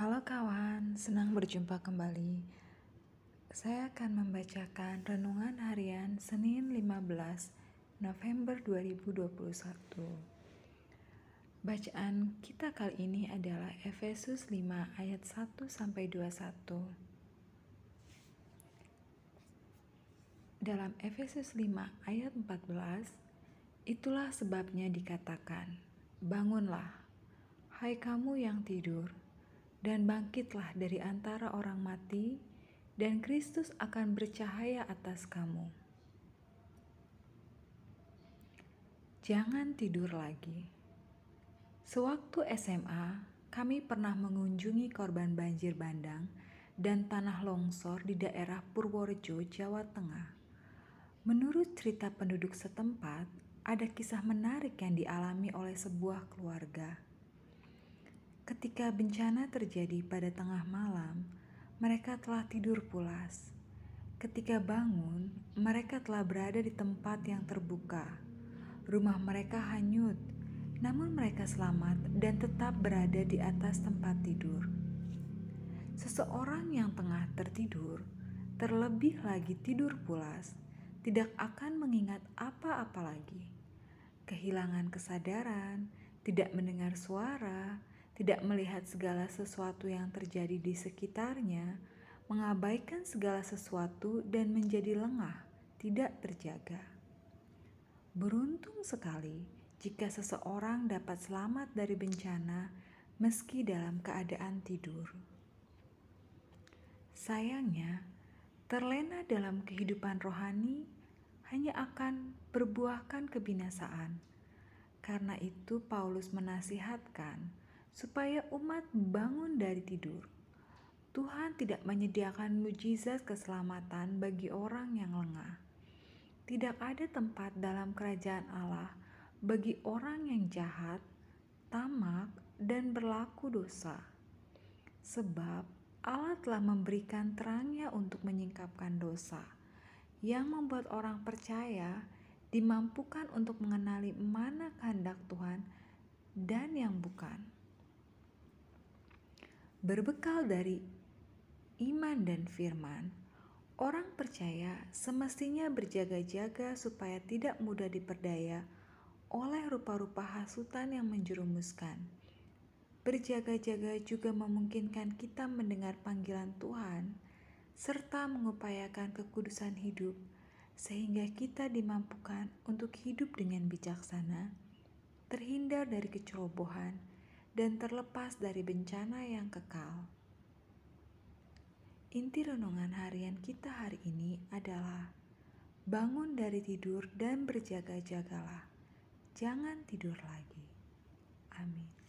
Halo kawan, senang berjumpa kembali. Saya akan membacakan renungan harian Senin 15 November 2021. Bacaan kita kali ini adalah Efesus 5 ayat 1 sampai 21. Dalam Efesus 5 ayat 14, itulah sebabnya dikatakan, Bangunlah, hai kamu yang tidur, dan bangkitlah dari antara orang mati, dan Kristus akan bercahaya atas kamu. Jangan tidur lagi. Sewaktu SMA, kami pernah mengunjungi korban banjir bandang dan tanah longsor di daerah Purworejo, Jawa Tengah. Menurut cerita penduduk setempat, ada kisah menarik yang dialami oleh sebuah keluarga Ketika bencana terjadi pada tengah malam, mereka telah tidur pulas. Ketika bangun, mereka telah berada di tempat yang terbuka. Rumah mereka hanyut, namun mereka selamat dan tetap berada di atas tempat tidur. Seseorang yang tengah tertidur, terlebih lagi tidur pulas, tidak akan mengingat apa-apa lagi. Kehilangan kesadaran, tidak mendengar suara, tidak melihat segala sesuatu yang terjadi di sekitarnya, mengabaikan segala sesuatu, dan menjadi lengah, tidak terjaga. Beruntung sekali jika seseorang dapat selamat dari bencana meski dalam keadaan tidur. Sayangnya, terlena dalam kehidupan rohani hanya akan berbuahkan kebinasaan. Karena itu, Paulus menasihatkan supaya umat bangun dari tidur. Tuhan tidak menyediakan mujizat keselamatan bagi orang yang lengah. Tidak ada tempat dalam kerajaan Allah bagi orang yang jahat, tamak, dan berlaku dosa. Sebab Allah telah memberikan terangnya untuk menyingkapkan dosa, yang membuat orang percaya dimampukan untuk mengenali mana kehendak Tuhan dan yang bukan. Berbekal dari iman dan firman, orang percaya semestinya berjaga-jaga supaya tidak mudah diperdaya oleh rupa-rupa hasutan yang menjerumuskan. Berjaga-jaga juga memungkinkan kita mendengar panggilan Tuhan serta mengupayakan kekudusan hidup sehingga kita dimampukan untuk hidup dengan bijaksana, terhindar dari kecerobohan, dan terlepas dari bencana yang kekal. Inti renungan harian kita hari ini adalah bangun dari tidur dan berjaga-jagalah. Jangan tidur lagi. Amin.